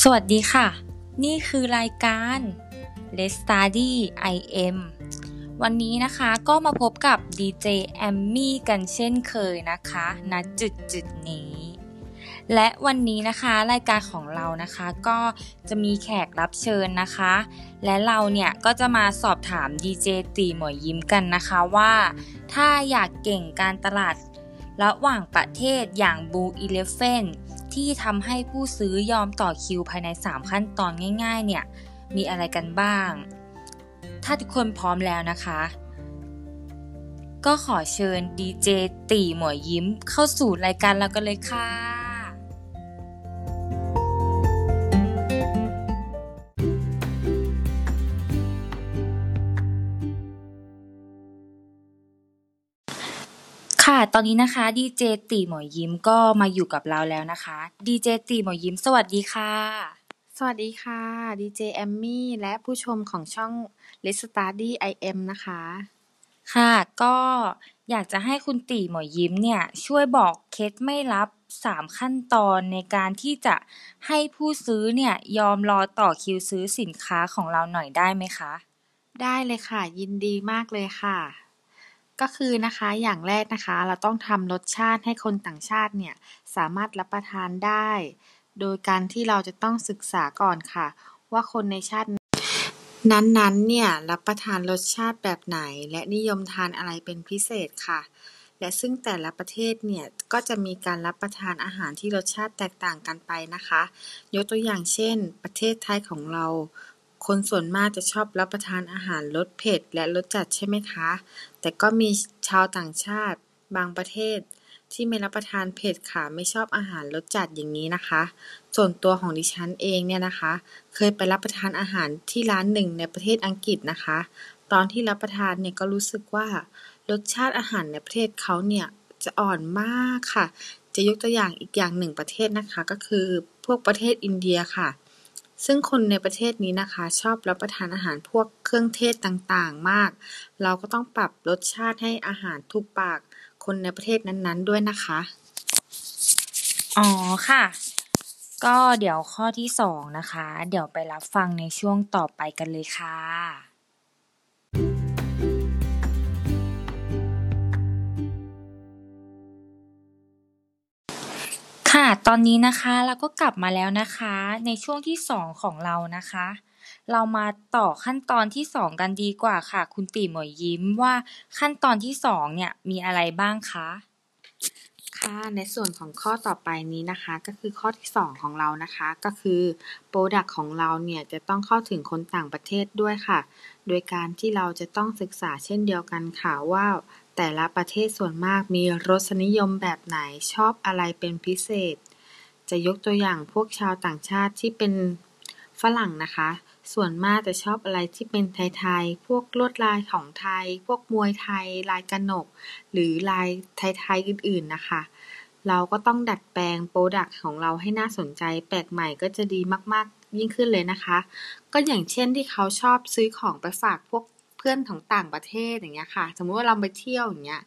สวัสดีค่ะ นี่คือรายการ Let's Study IM วันนี้นะคะก็มาพบกับดีเจแอมมี่กันเช่นเคยนะคะณจุดจุดนี้ และวันนี้นะคะรายการของเรานะคะก็จะมีแขกรับเชิญนะคะ และเราเนี่ยก็จะมาสอบถามดีเจตีหมวยยิ้มกันนะคะว่า ถ้าอยากเก่งการตลาดระหว่างประเทศอย่าง Blue Elephant ที่ทำให้ผู้ซื้อยอมต่อคิวภายใน 3 ขั้นตอนง่าย ๆ เนี่ยมีอะไรกันบ้าง ถ้าทุกคนพร้อมแล้วนะคะ ก็ขอเชิญดีเจตีหมวยยิ้มเข้าสู่รายการเรากันเลยค่ะ ค่ะ ตอนนี้นะคะดีเจตีหมวยยิ้มก็มาอยู่กับเราแล้วนะคะ ดีเจตีหมวยยิ้ม สวัสดีค่ะ สวัสดีค่ะ ดีเจแอมมี่ และผู้ชมของช่อง Let's Study IM นะคะ ค่ะ ก็อยากจะให้คุณตีหมวยยิ้มเนี่ย ช่วยบอกเคล็ดไม่ลับ3ขั้นตอนในการที่จะให้ผู้ซื้อเนี่ย ยอมรอต่อคิวซื้อสินค้าของเราหน่อยได้ไหมคะ ได้เลยค่ะ ยินดีมากเลยค่ะ ก็คือนะคะอย่างแรกนะคะ เราต้องทำรสชาติให้คนต่างชาติเนี่ยสามารถรับประทานได้ โดยการที่เราจะต้องศึกษาก่อนค่ะ ว่าคนในชาตินั้นๆเนี่ยรับประทานรสชาติแบบไหน และนิยมทานอะไรเป็นพิเศษค่ะ และซึ่งแต่ละประเทศเนี่ยก็จะมีการรับประทานอาหารที่รสชาติแตกต่างกันไปนะคะ ยกตัวอย่างเช่น ประเทศไทยของเรา คนส่วนมากจะชอบรับประทานอาหารรสเผ็ดและรสจัดใช่ไหมคะ แต่ก็มีชาวต่างชาติบางประเทศที่ไม่รับประทานเผ็ดค่ะ ไม่ชอบอาหารรสจัดอย่างนี้นะคะ ส่วนตัวของดิฉันเองเนี่ยนะคะ เคยไปรับประทานอาหารที่ร้านหนึ่งในประเทศอังกฤษนะคะ ตอนที่รับประทานเนี่ยก็รู้สึกว่ารสชาติอาหารในประเทศเขาเนี่ยจะอ่อนมากค่ะ จะยกตัวอย่างอีกอย่างหนึ่งประเทศนะคะ ก็คือพวกประเทศอินเดียค่ะ ซึ่งคนในประเทศนี้นะคะ ชอบรับประทานอาหารพวกเครื่องเทศต่าง ๆ มาก เราก็ต้องปรับรสชาติให้อาหารถูกปากคนในประเทศนั้น ๆ ด้วยนะคะ อ๋อค่ะ ก็เดี๋ยวข้อที่สองนะคะ เดี๋ยวไปรับฟังในช่วงต่อไปกันเลยค่ะ ตอนนี้นะคะเราก็กลับมาแล้วนะคะในช่วงที่สองของเรานะคะ เรามาต่อขั้นตอนที่สองกันดีกว่าค่ะ คุณตีหมวยยิ้มว่าขั้นตอนที่สองเนี่ยมีอะไรบ้างคะค่ะในส่วนของข้อต่อไปนี้นะคะก็คือข้อที่สองของเรานะคะก็คือโปรดักต์ของเราเนี่ยจะต้องเข้าถึงคนต่างประเทศด้วยค่ะ โดยการที่เราจะต้องศึกษาเช่นเดียวกันค่ะว่าแต่ละประเทศส่วนมากมีรสนิยมแบบไหนชอบอะไรเป็นพิเศษ จะยกตัวอย่างพวกชาวต่างชาติที่เป็นฝรั่งนะคะ ส่วนมากจะชอบอะไรที่เป็นไทยๆ พวกลวดลายของไทย พวกมวยไทย ลายกระหนก หรือลายไทยๆอื่นๆนะคะ เราก็ต้องดัดแปลงโปรดักต์ของเราให้น่าสนใจ แปลกใหม่ก็จะดีมากๆ ยิ่งขึ้นเลยนะคะ ก็อย่างเช่นที่เขาชอบซื้อของไปฝากพวกเพื่อนของต่างประเทศอย่างเงี้ยค่ะ สมมุติว่าเราไปเที่ยวอย่างเงี้ย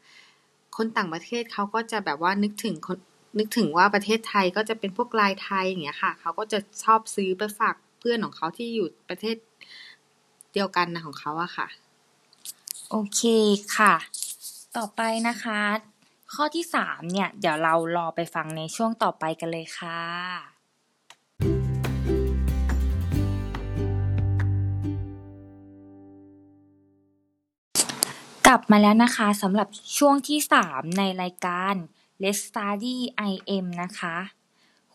คนต่างประเทศเขาก็จะแบบว่านึกถึงคน นึกถึงว่าประเทศไทยก็จะเป็นพวกลายไทยอย่างเงี้ยค่ะ เขาก็จะชอบซื้อไปฝากเพื่อนของเขาที่อยู่ประเทศเดียวกันนะของเขาอะค่ะ โอเคค่ะ ต่อไปนะคะ ข้อที่สามเนี่ย เดี๋ยวเรารอไปฟังในช่วงต่อไปกันเลยค่ะกลับมาแล้วนะคะสำหรับช่วงที่สามในรายการ Let's Study IM นะคะ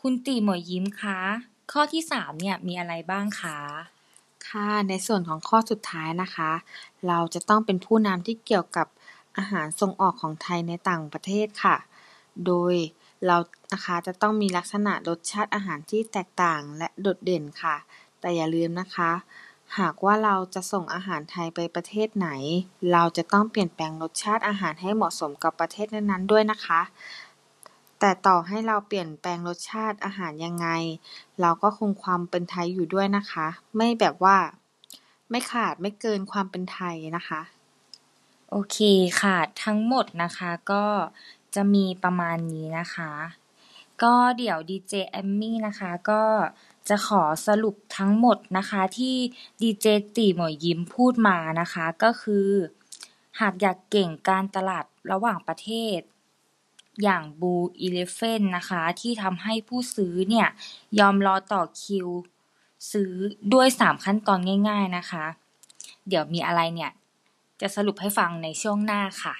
คุณตีหมวยยิ้มคะ ข้อที่สามเนี่ยมีอะไรบ้างคะ ค่ะ ในส่วนของข้อสุดท้ายนะคะ เราจะต้องเป็นผู้นำที่เกี่ยวกับอาหารส่งออกของไทยในต่างประเทศค่ะ โดยเรานะคะจะต้องมีลักษณะรสชาติอาหารที่แตกต่างและโดดเด่นค่ะ แต่อย่าลืมนะคะ หากว่าเราจะส่งอาหารไทยไปประเทศไหน เราจะต้องเปลี่ยนแปลงรสชาติอาหารให้เหมาะสมกับประเทศนั้นๆด้วยนะคะ แต่ต่อให้เราเปลี่ยนแปลงรสชาติอาหารยังไง เราก็คงความเป็นไทยอยู่ด้วยนะคะ ไม่แบบว่า ไม่ขาดไม่เกินความเป็นไทยนะคะ โอเคค่ะ ทั้งหมดนะคะก็จะมีประมาณนี้นะคะ ก็เดี๋ยวดีเจแอมมี่นะคะ ก็จะขอสรุปทั้งหมดนะคะที่ดีเจตีหมวยยิ้มพูดมานะคะ ก็คือ หากอยากเก่งการตลาดระหว่างประเทศ อย่างบูอีเลฟเฟนนะคะ ที่ทำให้ผู้ซื้อเนี่ย ยอมรอต่อคิว ซื้อด้วยสามขั้นตอนง่าย ๆนะคะ เดี๋ยวมีอะไรเนี่ย จะสรุปให้ฟังในช่วงหน้าค่ะ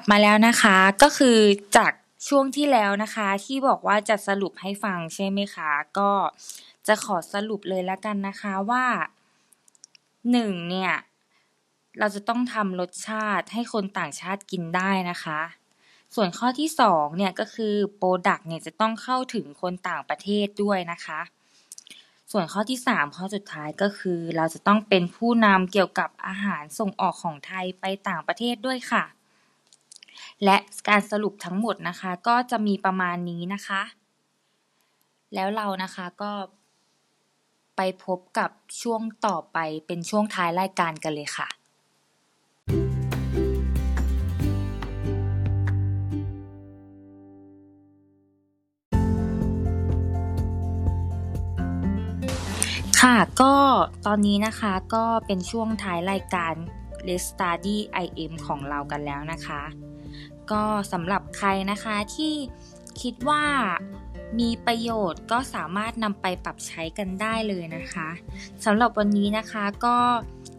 กลับมาแล้วนะคะ ก็คือจากช่วงที่แล้วนะคะ ที่บอกว่าจะสรุปให้ฟังใช่ไหมคะ ก็จะขอสรุปเลยแล้วกันนะคะว่าหนึ่งเนี่ยเราจะต้องทำรสชาติให้คนต่างชาติกินได้นะคะ ส่วนข้อที่สองเนี่ยก็คือ product เนี่ยจะต้องเข้าถึงคนต่างประเทศด้วยนะคะ ส่วนข้อที่สามข้อสุดท้ายก็คือ เราจะต้องเป็นผู้นำเกี่ยวกับอาหารส่งออกของไทยไปต่างประเทศด้วยค่ะ และการสรุปทั้งหมดนะคะก็จะมีประมาณนี้นะคะ แล้วเรานะคะก็ไปพบกับช่วงต่อไปเป็นช่วงท้ายรายการกันเลยค่ะ ค่ะก็ตอนนี้นะคะก็เป็นช่วงท้ายรายการ l e Study IM ของเรากันแล้วนะคะ ก็สำหรับใครนะคะที่คิดว่ามีประโยชน์ก็สามารถนำไปปรับใช้กันได้เลยนะคะสำหรับวันนี้นะคะก็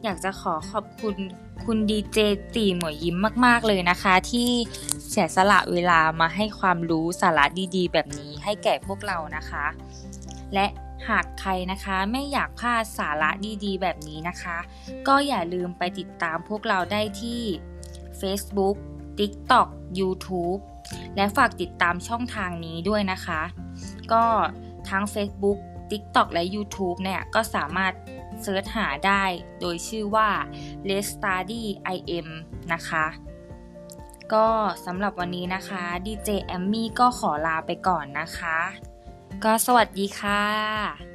อยากจะขอขอบคุณคุณดีเจตีหมวยยิ้มมาก ๆ เลยนะคะ ที่เสียสละเวลามาให้ความรู้สาระดีๆ แบบนี้ให้แก่พวกเรานะคะ และ หากใครนะคะไม่อยากพลาดสาระดีๆ แบบนี้นะคะ ก็อย่าลืมไปติดตามพวกเราได้ที่ Facebook TikTok YouTube และฝากติดตามช่องทางนี้ด้วยนะคะ ก็ทั้ง Facebook TikTok และ YouTube เนี่ยก็สามารถเซิร์ชหาได้โดยชื่อว่า l e s Study IM นะคะ ก็สำหรับวันนี้นะคะ DJ แอมมี่ก็ขอลาไปก่อนนะคะ ก็สวัสดีค่ะ